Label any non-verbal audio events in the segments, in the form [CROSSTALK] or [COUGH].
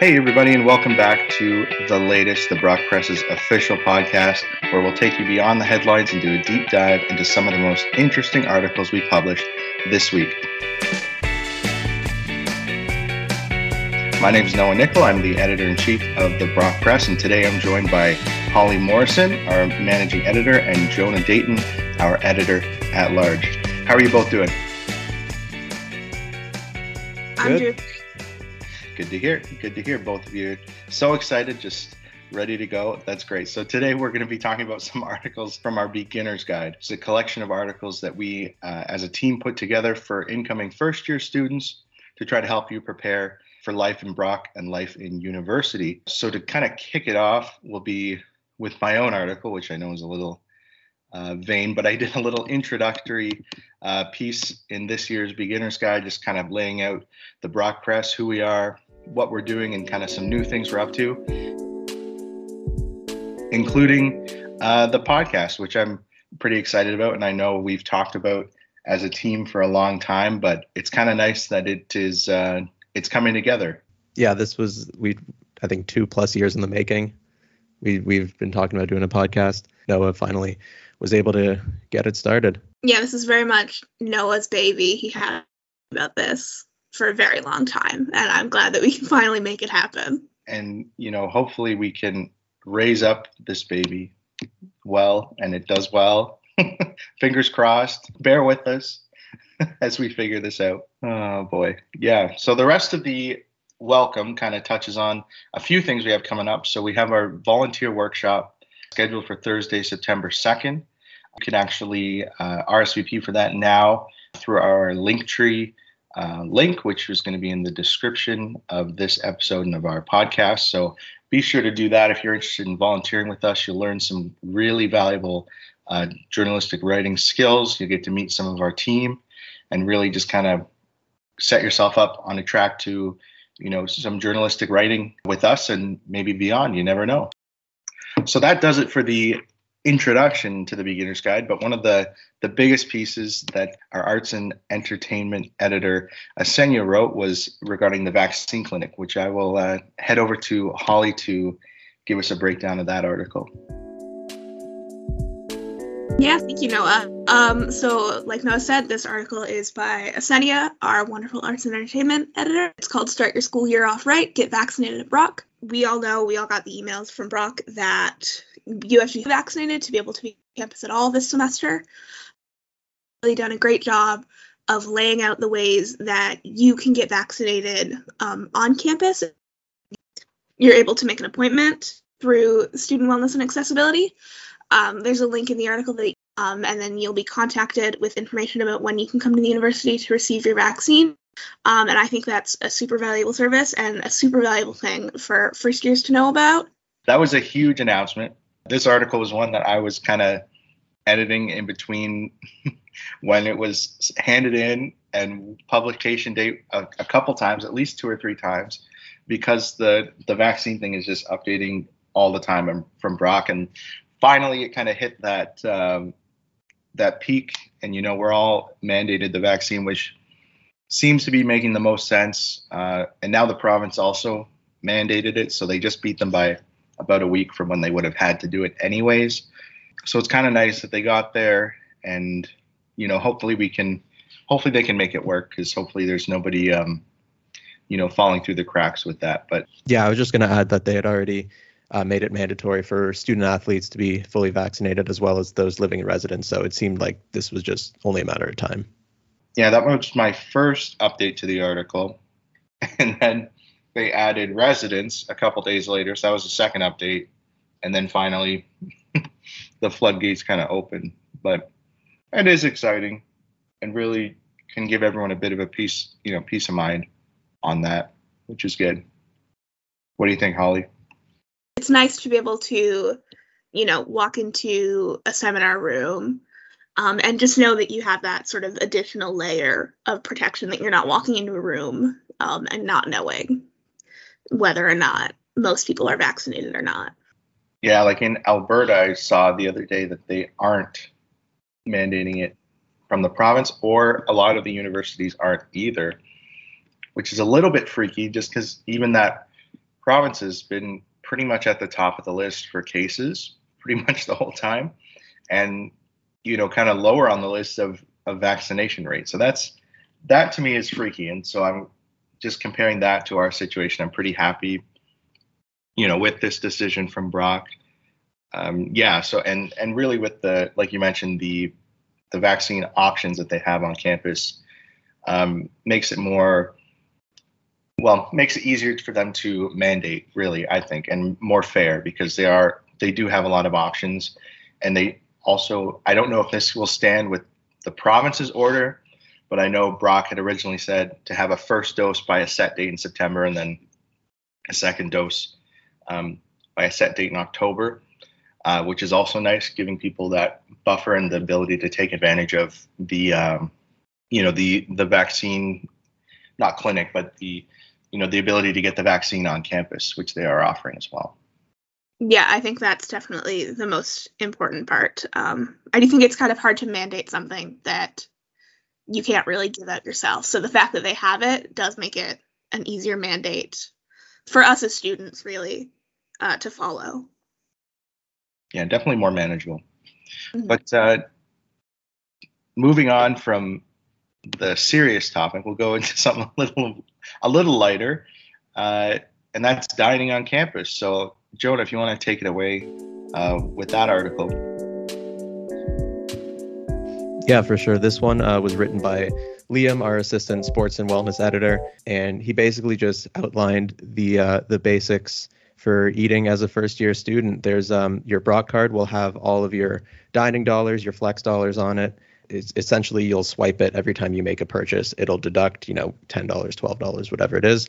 Hey, everybody, and welcome back to the latest, the Brock Press's official podcast, where we'll take you beyond the headlines and do a deep dive into some of the most interesting articles we published this week. My name is Noah Nickel. I'm the editor in chief of the Brock Press, and today I'm joined by Holly Morrison, our managing editor, and Jonah Dayton, our editor at large. How are you both doing? I'm Good. Good to hear. Good to hear both of you. So excited, just ready to go. That's great. So today we're going to be talking about some [LAUGHS] articles from our beginner's guide. It's a collection of articles that we uh, as a team put together for incoming first year students to try to help you prepare for life in Brock and life in university. So to kind of kick it off will be with my own article, which I know is a little uh, vain, but I did a little introductory uh, piece in this year's beginner's guide, just kind of laying out the Brock Press, who we are, what we're doing and kind of some new things we're up to, including uh, the podcast, which I'm pretty excited about. And I know we've talked about as a team for a long time, but it's kind of nice that it is uh, it's coming together. Yeah, this was we I think two plus years in the making. We we've been talking about doing a podcast. Noah finally was able to get it started. Yeah, this is very much Noah's baby. He had about this for a very long time, and I'm glad that we can finally make it happen. And you know, hopefully, we can raise up this baby well, and it does well. [LAUGHS] Fingers crossed. Bear with us [LAUGHS] as we figure this out. Oh boy, yeah. So the rest of the welcome kind of touches on a few things we have coming up. So we have our volunteer workshop scheduled for Thursday, September 2nd. You can actually uh, RSVP for that now through our Linktree uh, link, which is going to be in the description of this episode and of our podcast. So be sure to do that if you're interested in volunteering with us. You'll learn some really valuable uh, journalistic writing skills. You'll get to meet some of our team and really just kind of set yourself up on a track to, you know, some journalistic writing with us and maybe beyond. You never know. So that does it for the introduction to the beginner's guide but one of the the biggest pieces that our arts and entertainment editor Asenya wrote was regarding the vaccine clinic which i will uh, head over to holly to give us a breakdown of that article. Yeah thank you noah. Um, so like noah said this article is by Asenya our wonderful arts and entertainment editor. It's called start your school year off right get vaccinated at brock. We all know we all got the emails from brock that be vaccinated to be able to be campus at all this semester. Really done a great job of laying out the ways that you can get vaccinated um, on campus. You're able to make an appointment through Student Wellness and Accessibility. Um, there's a link in the article that, um, and then you'll be contacted with information about when you can come to the university to receive your vaccine. Um, and I think that's a super valuable service and a super valuable thing for first years to know about. That was a huge announcement this article was one that I was kind of editing in between [LAUGHS] when it was handed in and publication date a, a, couple times, at least two or three times, because the the vaccine thing is just updating all the time from Brock, and finally it kind of hit that um, that peak, and you know we're all mandated the vaccine, which seems to be making the most sense, uh, and now the province also mandated it, so they just beat them by about a week from when they would have had to do it anyways. So it's kind of nice that they got there, and you know, hopefully we can, hopefully they can make it work because hopefully there's nobody, um, you know, falling through the cracks with that. But yeah, I was just going to add that they had already. Uh, made it mandatory for student athletes to be fully vaccinated as well as those living in residence. So it seemed like this was just only a matter of time. Yeah, that was my first update to the article. [LAUGHS] And then they added residents a couple days later. So that was the second update. And then finally, [LAUGHS] the floodgates kind of open. But it is exciting and really can give everyone a bit of a peace, you know, peace of mind on that, which is good. What do you think, Holly? It's nice to be able to, you know, walk into a seminar room um, and just know that you have that sort of additional layer of protection that you're not walking into a room um, and not knowing whether or not most people are vaccinated or not. Yeah, like in Alberta, I saw the other day that they aren't mandating it from the province, or a lot of the universities aren't either, which is a little bit freaky just because even that province has been pretty much at the top of the list for cases [LAUGHS] pretty much the whole time, and you know, kind of lower on the list of of vaccination rate. So that's that to me is freaky, and so I'm just comparing that to our situation. I'm pretty happy, you know, with this decision from Brock. Um, yeah. So and and really with the like you mentioned the the vaccine options that they have on campus um, makes it more well makes it easier for them to mandate really i think and more fair because they are they do have a lot of options and they also i don't know if this will stand with the province's order but i know brock had originally said to have a first dose by a set date in september and then a second dose um, by a set date in october uh, which is also nice giving people that buffer and the ability to take advantage of the um, you know the the vaccine not clinic but the you know the ability to get the vaccine on campus which they are offering as well. Yeah i think that's definitely the most important part. Um, i do think it's kind of hard to mandate something that you can't really give out yourself so the fact that they have it does make it an easier mandate for us as students really uh, to follow yeah definitely more manageable mm-hmm. but uh, moving on from the serious topic, we'll go [LAUGHS] into something a little a little lighter, uh, and that's dining on campus. So, Jonah, if you want to take it away uh, with that article. Yeah, for sure. This one uh, was written by Liam, our assistant sports and wellness editor, and he basically just outlined the uh, the basics for eating as a first year student. There's um, your Brock card will have all of your dining dollars, your flex dollars on it it's essentially you'll swipe it every time you make a purchase. It'll deduct, you know, ten dollars, twelve dollars, whatever it is,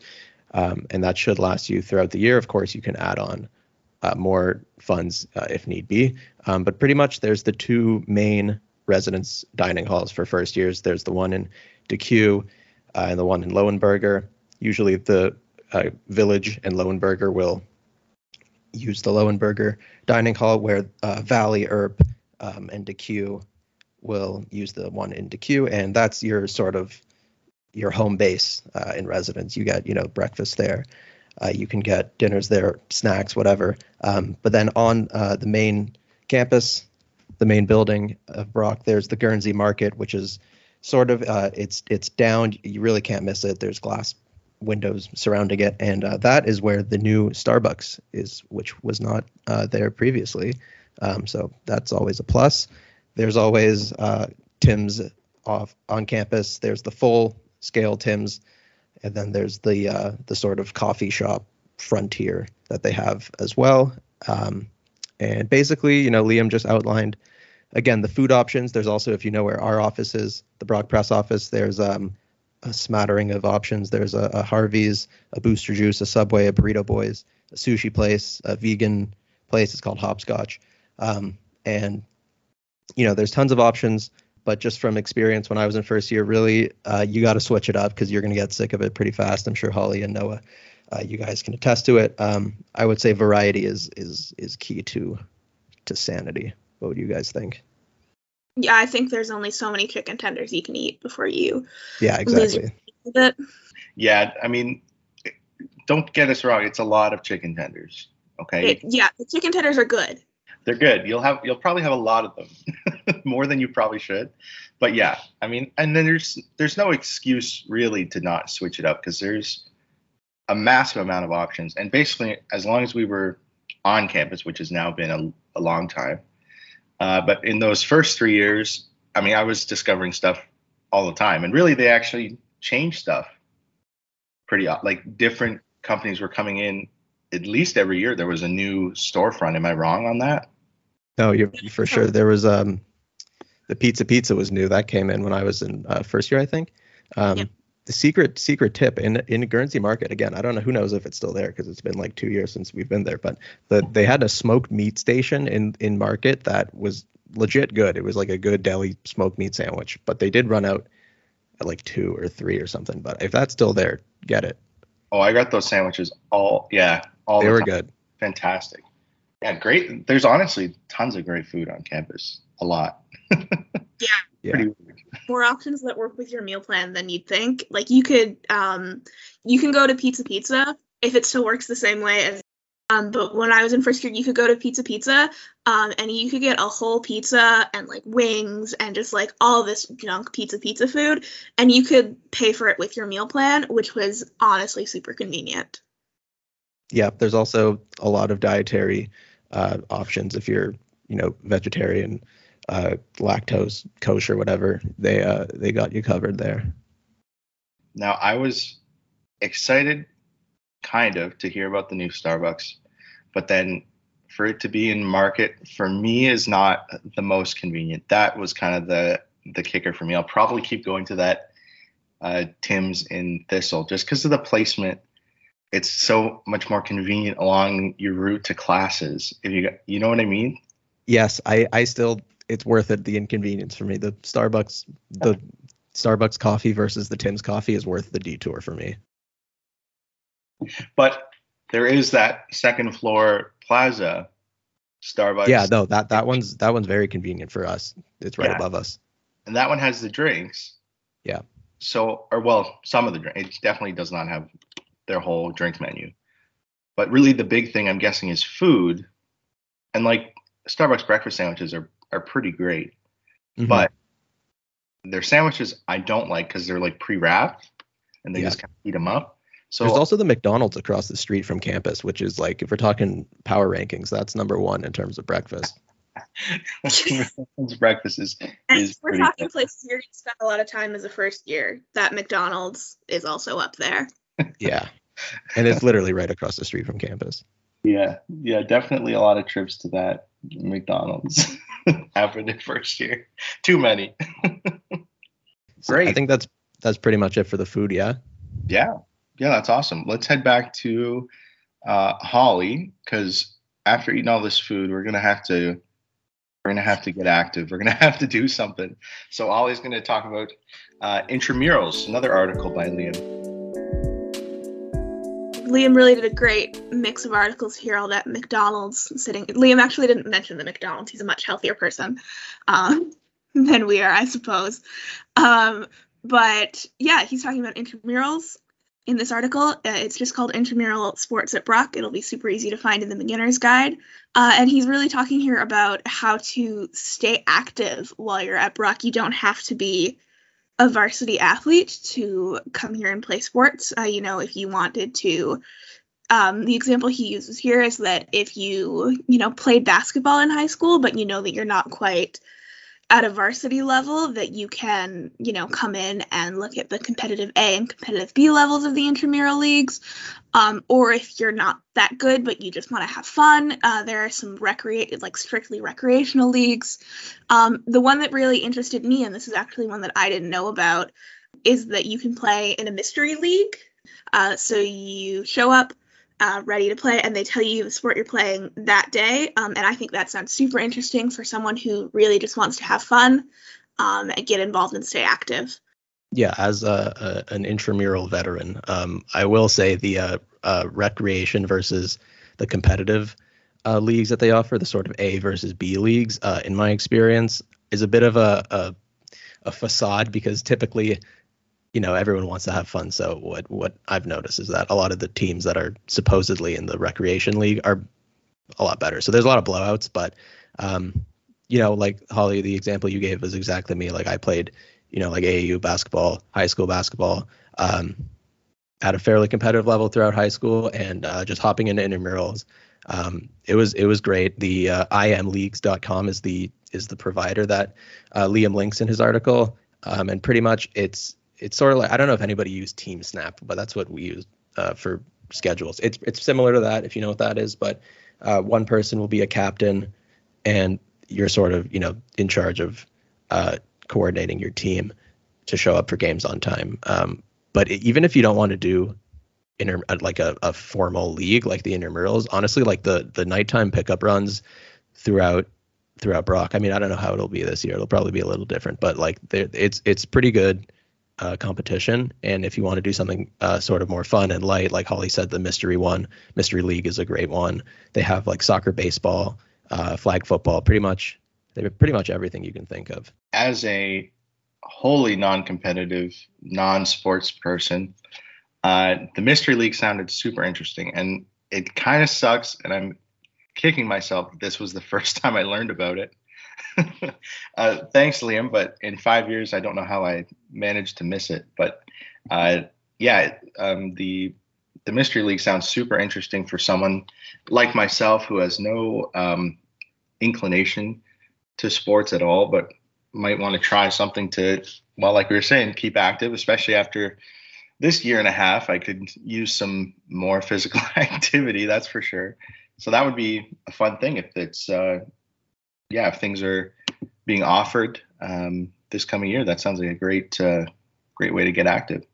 um, and that should last you throughout the year. Of course, you can add on uh, more funds uh, if need be, um, but pretty much there's the two main residence dining halls for first years. There's the one in DeCew uh, and the one in Lowenberger. Usually, the uh, Village and Lowenberger will use the Lowenberger dining hall, where uh, Vallee, Earp, um, and DeCew will use the one in DeCew, and that's your sort of your home base uh, in residence. You get you know breakfast there, uh, you can get dinners there, snacks, whatever. Um, but then on uh, the main campus, the main building of Brock, there's the Guernsey Market, which is sort of uh, it's it's down. You really can't miss it. There's glass windows surrounding it, and uh, that is where the new Starbucks is, which was not uh, there previously. Um, so that's always a plus. There's always uh, Tim's off on campus. There's the full scale Tim's, and then there's the uh, the sort of coffee shop frontier that they have as well. Um, and basically, you know, Liam just outlined again the food options. There's also, if you know where our office is, the Brock Press office. There's um, a smattering of options. There's a, a, Harvey's, a Booster Juice, a Subway, a Burrito Boys, a sushi place, a vegan place. It's called Hopscotch. Um, and you know, there's tons of options, but just from experience when I was in first year, really, uh, you got to switch it up because you're going to get sick of it pretty fast. I'm sure Holly and Noah, uh, you guys can attest to it. Um, I would say variety is is is key to to sanity. What would you guys think? Yeah, I think there's only so many chicken tenders you can eat before you. Yeah, exactly. Yeah, I mean, don't get us wrong. It's a lot of chicken tenders. Okay. It, yeah, the chicken tenders are good they're good. You'll have you'll probably have a lot of them, [LAUGHS] more than you probably should. But yeah, I mean, and then there's there's no excuse really to not switch it up because there's a massive amount of options. And basically, as long as we were on campus, which has now been a, a long time, uh, but in those first three years, I mean, I was discovering stuff all the time, and really, they actually changed stuff pretty like different companies were coming in at least every year there was a new storefront. Am I wrong on that? No, you're for sure. There was um, the Pizza Pizza was new. That came in when I was in uh, first year, I think. Um, yep. The secret secret tip in in Guernsey Market again. I don't know who knows if it's still there because it's been like two years since we've been there. But the they had a smoked meat station in in Market that was legit good. It was like a good deli smoked meat sandwich. But they did run out at like two or three or something. But if that's still there, get it. Oh, I got those sandwiches all yeah all they the were time. good. Fantastic. Yeah, great. There's honestly tons of great food on campus. A lot. [LAUGHS] yeah. yeah. More options that work with your meal plan than you'd think. Like you could um you can go to Pizza Pizza if it still works the same way as um but when I was in first year you could go to Pizza Pizza um and you could get a whole pizza and like wings and just like all this junk pizza pizza food and you could pay for it with your meal plan which was honestly super convenient. Yeah, there's also a lot of dietary uh, options if you're, you know, vegetarian, uh, lactose, kosher, whatever. They uh, they got you covered there. Now, I was excited, kind of, to hear about the new Starbucks, but then for it to be in market for me is not the most convenient. That was kind of the the kicker for me. I'll probably keep going to that uh, Tim's in Thistle just because of the placement. It's so much more convenient along your route to classes. If you you know what I mean? Yes, I I still it's worth it the inconvenience for me. The Starbucks the Starbucks coffee versus the Tim's coffee is worth the detour for me. But there is that second floor plaza Starbucks. Yeah, no, that that one's that one's very convenient for us. It's right Yeah. above us. and that one has the drinks. Yeah. So, or well, some of the drinks. It definitely does not have their whole drink menu. But really, the big thing I'm guessing is food, and like Starbucks breakfast sandwiches are are pretty great, Mhm. but their sandwiches I don't like because they're like pre-wrapped and they Yeah. just kind of heat them up. So There's also the McDonald's across the street from campus, which is like if we're talking power rankings, that's number one in terms of breakfast. [LAUGHS] breakfast is And is we're talking good. places you're gonna spend a lot of time as a first year. That McDonald's is also up there. [LAUGHS] Yeah. And it's literally right across the street from campus. Yeah, yeah, definitely a lot of trips to that McDonald's [LAUGHS] [LAUGHS] after the first year. Too many. So [LAUGHS] I think that's that's pretty much it for the food, yeah. Yeah, yeah, that's awesome. Let's head back to uh, Holly because after eating all this food, we're gonna have to we're gonna have to get active. We're gonna [LAUGHS] have to do something. So Holly's gonna talk about uh, intramurals, another article by Liam. Liam really did a great mix of articles here. All that McDonald's sitting. Liam actually didn't mention the McDonald's. He's a much healthier person um, [LAUGHS] than we are, I suppose. Um, but yeah, he's talking about intramurals in this article. Uh, it's just called Intramural Sports at Brock. It'll be super easy to find in the beginner's guide. Uh, and he's really talking here about how to stay active while you're at Brock. You don't have to be a varsity athlete to come here and play sports. Uh, you know, if you wanted to, um, the example he uses here is that if you, you know, played basketball in high school, but you know that you're not quite at a varsity level, that you can, you know, come in and look at the competitive A and competitive B levels of the intramural leagues. Um, or if you're not that good, but you just want to have fun, uh, there are some recreate like strictly recreational leagues. Um, the one that really interested me, and this is actually one that I didn't know about, is that you can play in a mystery league. Uh, so you show up uh, ready to play, and they tell you the sport you're playing that day. Um, and I think that sounds super interesting for someone who really just wants to have fun um, and get involved and stay active. Yeah, as a, a an intramural veteran, um, I will say the uh, uh, recreation versus the competitive uh, leagues that they offer, the sort of A versus B leagues, uh, in my experience, is a bit of a, a a facade because typically, you know, everyone wants to have fun. So what what I've noticed is that a lot of the teams that are supposedly in the recreation league are a lot better. So there's a lot of blowouts, but um, you know, like Holly, the example you gave was exactly me. Like I played you know, like AAU basketball, high school basketball, um, at a fairly competitive level throughout high school, and uh, just hopping into intramurals. Um, it was it was great. The uh, imleagues.com is the is the provider that uh, Liam links in his article, um, and pretty much it's it's sort of like I don't know if anybody used Team Snap, but that's what we use uh, for schedules. It's it's similar to that if you know what that is, but uh, one person will be a captain, and you're sort of you know in charge of uh, coordinating your team to show up for games on time. Um, but it, even if you don't want to do inter, uh, like a, a formal league like the intramurals, honestly, like the the nighttime pickup runs throughout throughout Brock. I mean, I don't know how it'll be this year. It'll probably be a little different, but like it's it's pretty good uh, competition. And if you want to do something uh, sort of more fun and light, like Holly said, the mystery one, mystery league is a great one. They have like soccer, baseball, uh, flag football, pretty much. They have pretty much everything you can think of. As a wholly non-competitive, non-sports person, uh, the mystery league sounded super interesting, and it kind of sucks. And I'm kicking myself. This was the [LAUGHS] first time I learned about it. [LAUGHS] uh, thanks, Liam. But in five years, I don't know how I managed to miss it. But uh, yeah, um, the the mystery league sounds super interesting for someone like myself who has no um, inclination to sports at all, but might want to try something to, well, like we were saying, keep active, especially after this year and a half. I could use some more physical [LAUGHS] activity, that's for sure. So that would be a fun thing if it's, uh, yeah, if things are being offered um, this coming year. That sounds like a great, uh, great way to get active.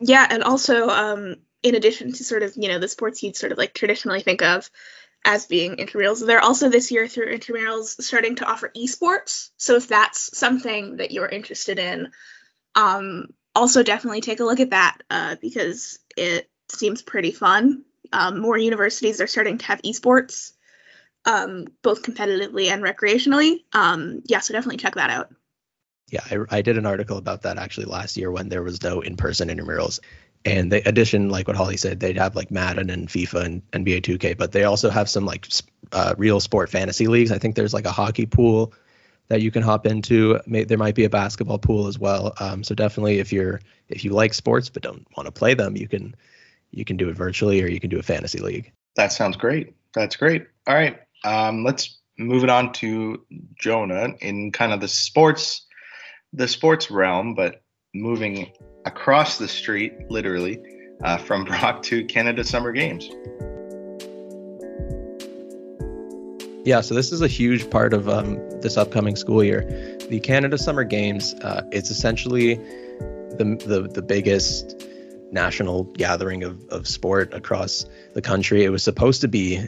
Yeah, and also um, in addition to sort of you know the sports you'd sort of like traditionally think of as being intramurals, they're also this year through intramurals starting to offer esports. So if that's something that you're interested in, um, also definitely take a look at that uh, because it seems pretty fun. Um, more universities are starting to have esports, um, both competitively and recreationally. Um, yeah, so definitely check that out. Yeah, I, I, did an article about that actually last year when there was no in-person intramurals. And the addition, like what Holly said, they'd have like Madden and FIFA and NBA 2K, but they also have some like uh, real sport fantasy leagues. I think there's like a hockey pool that you can hop into. May, there might be a basketball pool as well. Um, so definitely, if you're if you like sports but don't want to play them, you can you can do it virtually or you can do a fantasy league. That sounds great. That's great. All right, um, let's move it on to Jonah in kind of the sports the sports realm, but moving across the street, literally, uh, from [LAUGHS] Brock to Canada Summer Games. Yeah, so this is a huge part of um, this upcoming school year. The Canada Summer Games, uh, it's essentially the, the, the biggest national gathering of, of sport across the country. It was supposed to be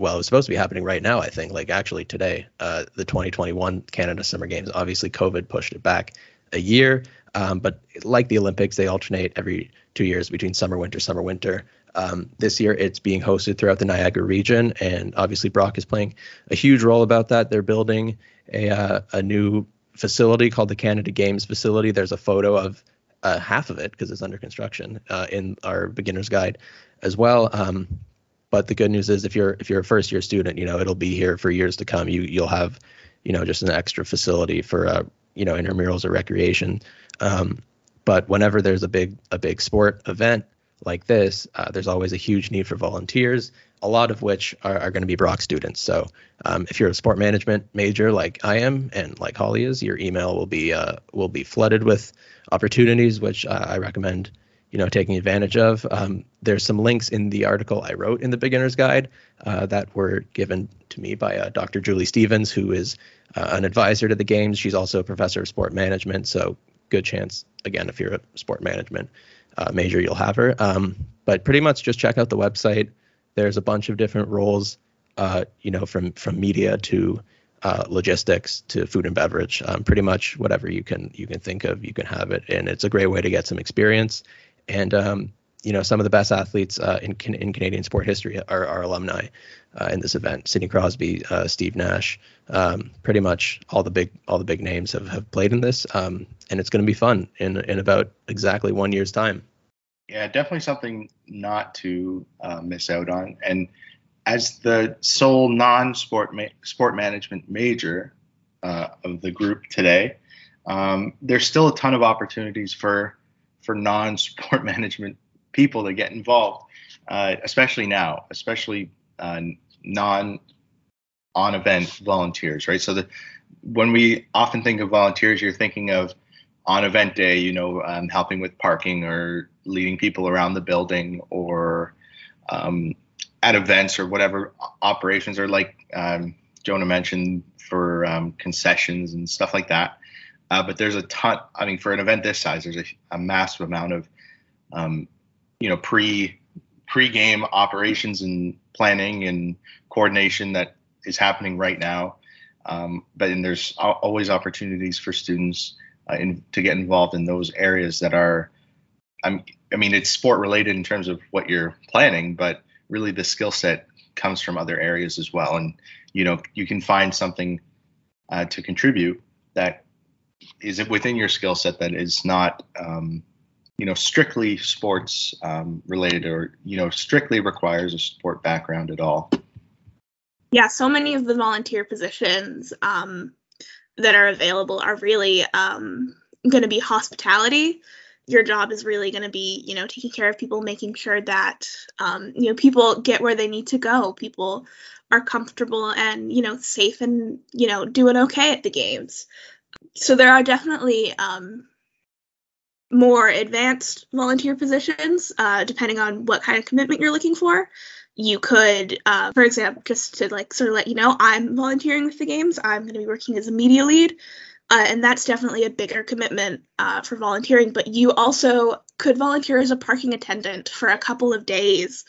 well, it was supposed to be happening right now, I think, like actually today, uh, the 2021 Canada Summer Games. Obviously, COVID pushed it back a year, um, but like the Olympics, they alternate every two years between summer, winter, summer, winter. Um, this year, it's being hosted throughout the Niagara region, and obviously, Brock is playing a huge role about that. They're building a uh, a new facility called the Canada Games facility. There's a photo of uh, half of it because it's under construction uh, in our beginner's guide as well. Um, but the good news is if you're if you're a first year student, you know it'll be here for years to come. You you'll have you know just an extra facility for uh, you know intramurals or recreation. Um, but whenever there's a big a big sport event like this, uh, there's always a huge need for volunteers. A lot of which are, are going to be Brock students. So um, if you're a sport management major like I am and like Holly is, your email will be uh, will be flooded with opportunities, which uh, I recommend you know taking advantage of. Um, there's some links in the article I wrote in the beginner's guide uh, that were given to me by uh, Dr. Julie Stevens, who is uh, an advisor to the games. She's also a professor of sport management, so good chance again if you're a sport management uh, major you'll have her. Um, but pretty much just check out the website. There's a bunch of different roles, uh, you know, from from media to uh, logistics to food and beverage. Um, pretty much whatever you can you can think of, you can have it, and it's a great way to get some experience and um, you know some of the best athletes uh, in in Canadian sport history are, are alumni uh, in this event. Sidney Crosby, uh, Steve Nash, um, pretty much all the big all the big names have, have played in this, um, and it's going to be fun in in about exactly one year's time. Yeah, definitely something not to uh, miss out on. And as the sole non-sport ma- sport management major uh, of the group today, um, there's still a ton of opportunities for for non-sport [LAUGHS] management people to get involved, uh, especially now, especially uh, non on event volunteers, right? So the when we often think of volunteers, you're thinking of on event day, you know, um, helping with parking or leading people around the building or um, at events or whatever operations or like um, Jonah mentioned for um, concessions and stuff like that. Uh, but there's a ton. I mean, for an event this size, there's a, a massive amount of, um, you know, pre pre-game operations and planning and coordination that is happening right now. Um, but and there's always opportunities for students uh, in, to get involved in those areas that are. I'm, I mean, it's sport related in terms of what you're planning, but really the skill set comes from other areas as well. And you know, you can find something uh, to contribute that is it within your skill set that is not um, you know strictly sports um, related or you know strictly requires a sport background at all? Yeah so many of the volunteer positions um, that are available are really um, going to be hospitality. Your job is really going to be you know taking care of people making sure that um, you know people get where they need to go. People are comfortable and you know safe and you know doing okay at the games so there are definitely um, more advanced volunteer positions uh, depending on what kind of commitment you're looking for. You could uh, for example just to like sort of let you know i'm volunteering with the games. I'm going to be working as a media lead. Uh, and that's definitely a bigger commitment uh, for volunteering but you also could volunteer as a parking attendant for a couple of days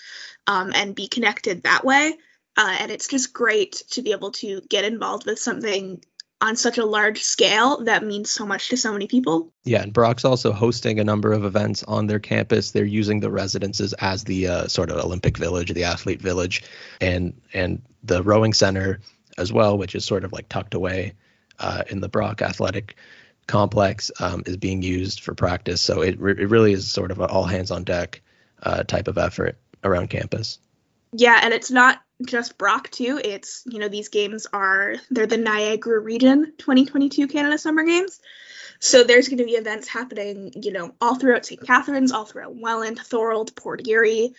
um, and be connected that way. Uh, and it's just great to be able to get involved with something on such a large scale that means so much to so many people. Yeah, and Brock's also hosting a number of events on their campus. They're using the residences as the uh, sort of Olympic Village, the athlete village, and and the rowing center as well, which is sort of like tucked away uh, in the Brock Athletic Complex, um, is being used for practice. So it re- it really is sort of an all hands on deck uh, type of effort around campus. Yeah, and it's not just Brock too. It's you know these games are they're the Niagara Region 2022 Canada Summer Games. So there's going to be events happening, you know, all throughout St. Catharines, all throughout Welland, Thorold, Fort Erie.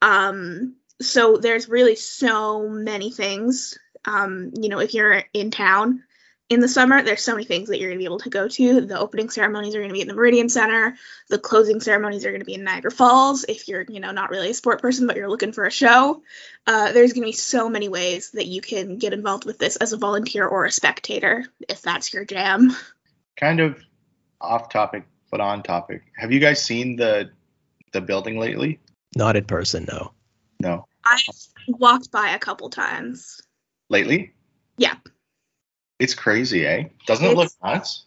Um, so there's really so many things. Um, you know, if you're in town, in the summer, there's so many things that you're going to be able to go to. The opening ceremonies are going to be at the Meridian Center. The closing ceremonies are going to be in Niagara Falls. If you're, you know, not really a sport person, but you're looking for a show, uh, there's going to be so many ways that you can get involved with this as a volunteer or a spectator, if that's your jam. Kind of off topic, but on topic. Have you guys seen the the building lately? Not in person, no. No. I walked by a couple times. Lately? Yeah. It's crazy, eh? Doesn't it look nuts?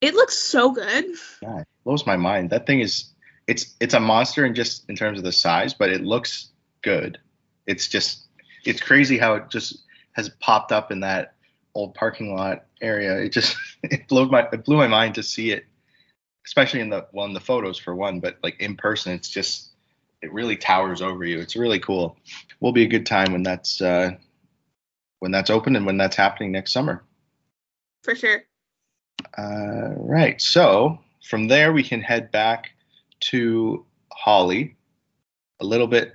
It looks so good. Yeah, it blows my mind. That thing is it's it's a monster in just in terms of the size, but it looks good. It's just it's crazy how it just has popped up in that old parking lot area. It just [LAUGHS] it blew my it blew my mind to see it, especially in the well in the photos for one, but like in person, it's just it really towers over you. It's really cool. Will be a good time when that's uh, when that's open and when that's happening next summer for sure. Uh, right. So from there, we can head back to Holly, a little bit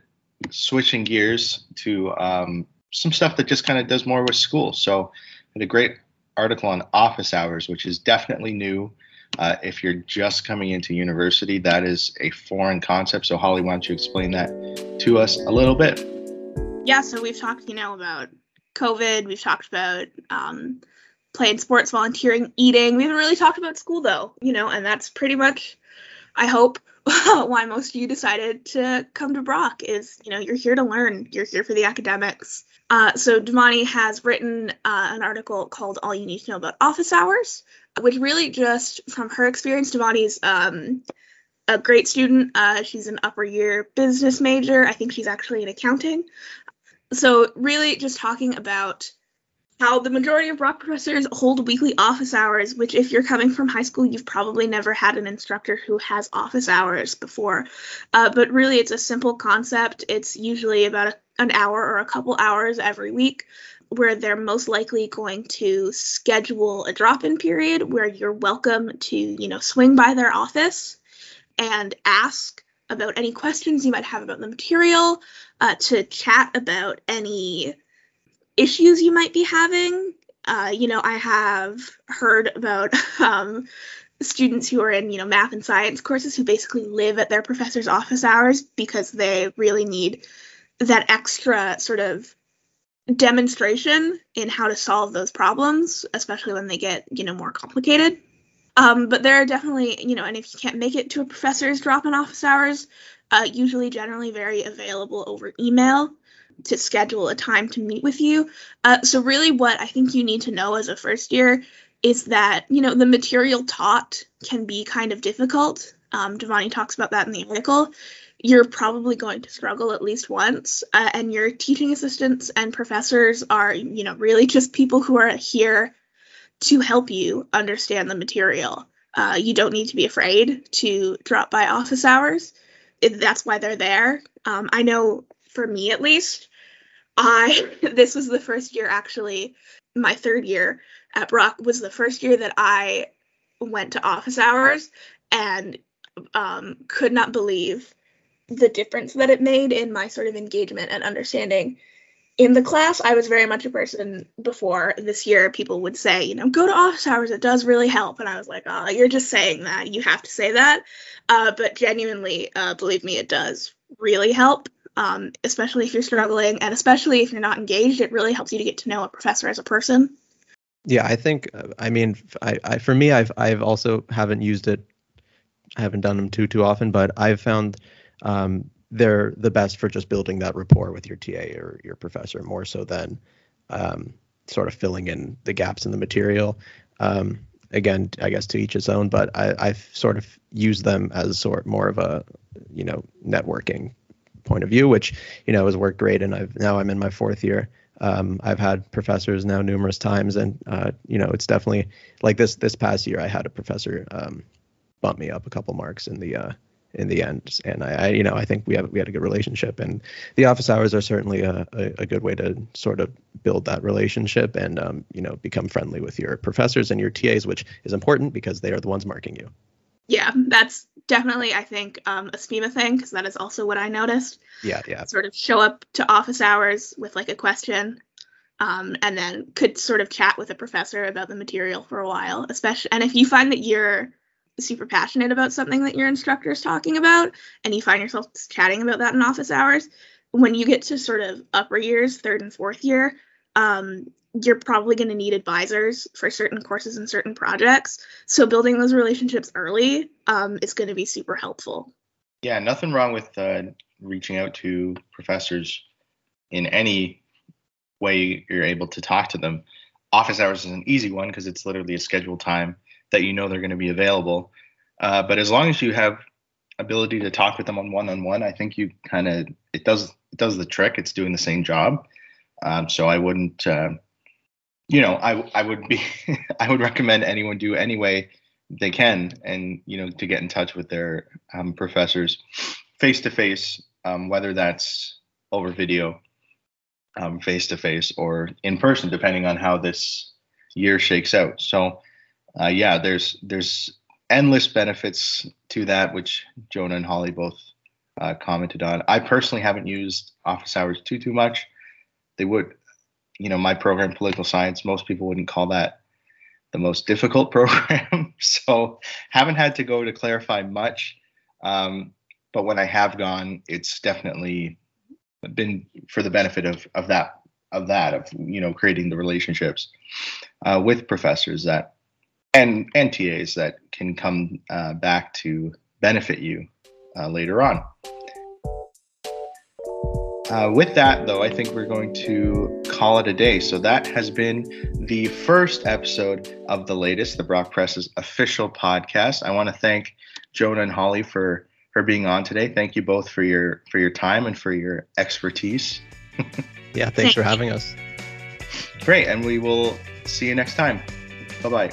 switching gears to um, some stuff that just kind of does more with school. So, I had a great article on office hours, which is definitely new. Uh, if you're just coming into university, that is a foreign concept. So, Holly, why don't you explain that to us a little bit? Yeah, so we've talked, you know, about COVID. We've talked about um, playing sports, volunteering, eating. We haven't really talked about school though, you know, and that's pretty much, I hope, [LAUGHS] why most of you decided to come to Brock is, you know, you're here to learn, you're here for the academics. Uh, so Devani has written uh, an article called All You Need to Know About Office Hours, which really just from her experience, Devani's um, a great student. Uh, she's an upper year business major. I think she's actually in accounting. So really just talking about how the majority of Brock professors hold weekly office hours, which, if you're coming from high school, you've probably never had an instructor who has office hours before. Uh, but really, it's a simple concept. It's usually about a, an hour or a couple hours every week where they're most likely going to schedule a drop-in period where you're welcome to, you know, swing by their office and ask about any questions you might have about the material, uh, to chat about any issues you might be having. Uh, you know, I have heard about [LAUGHS] um, students who are in, you know, math and science courses who basically live at their professor's office hours because they really need that extra sort of demonstration in how to solve those problems, especially when they get, you know, more complicated. Um, but there are definitely, you know, and if you can't make it to a professor's drop in office hours, uh, usually generally very available over email to schedule a time to meet with you. Uh, so really, what I think you need to know as a first year is that you know the material taught can be kind of difficult. Um, Devani talks about that in the article. You're probably going to struggle at least once, uh, and your teaching assistants and professors are, you know, really just people who are here to help you understand the material. Uh, you don't need to be afraid to drop by office hours. That's why they're there. Um, I know for me at least, I [LAUGHS] this was the first year actually, my third year at Brock was the first year that I went to office hours and um, could not believe the difference that it made in my sort of engagement and understanding. In the class i was very much a person before this year people would say you know go to office hours it does really help. And i was like oh you're just saying that. You have to say that. Uh, but genuinely uh, believe me it does really help um, especially if you're struggling and especially if you're not engaged it really helps you to get to know a professor as a person yeah i think uh, i mean I, I for me i've i've also haven't used it i haven't done them too too often but i've found um, they're the best for just building that rapport with your TA or your professor more so than um, sort of filling in the gaps in the material. Um, again, I guess to each his own, but I, I've sort of used them as sort more of a you know networking point of view, which you know has worked great. And I've now I'm in my fourth year. Um, I've had professors now numerous times, and uh, you know it's definitely like this this past year I had a professor um, bump me up a couple marks in the uh, in the end. And I, I, you know, I think we have we had a good relationship, and the office hours are certainly a, a, a good way to sort of build that relationship and um, you know become friendly with your professors and your TAs, which is important because they are the ones marking you. Yeah, that's definitely I think um, a SPEMA thing because that is also what I noticed. Yeah, yeah. Sort of show up to office hours with like a question. Um, and then could sort of chat with a professor about the material for a while, especially. And if you find that you're super passionate about something that your instructor is talking about and you find yourself chatting about that in office hours when you get to sort of upper years third and fourth year um, you're probably going to need advisors for certain courses and certain projects so building those relationships early um, is going to be super helpful yeah nothing wrong with uh, reaching out to professors in any way you're able to talk to them office hours is an easy one because it's literally a scheduled time that you know they're going to be available. Uh, but as long as you have ability to talk with them on one on one, I think you kind of it does it does the trick. It's doing the same job. Um, so I wouldn't, uh, you know, I I would be [LAUGHS] I would recommend anyone do any way they can, and you know, to get in touch with their um, professors face to face, whether that's over video, face to face, or in person, depending on how this year shakes out. So uh, yeah, there's there's endless benefits to that, which Jonah and Holly both uh, commented on. I personally haven't used office hours too too much. They would, you know, my program, political science, most people wouldn't call that the most difficult [LAUGHS] program, so haven't had to go to clarify much. Um, but when I have gone, it's definitely been for the benefit of of that of that of you know creating the relationships uh, with professors that and and TAs that can come uh, back to benefit you uh, later on. Uh, with that, though, I think we're going to call it a day. So that has been the first episode of the latest, the Brock Press's official podcast. I want to thank Jonah and Holly for for being on today. Thank you both for your for your time and for your expertise. [LAUGHS] yeah, thanks for having us. Great, and we will see you next time. Bye bye.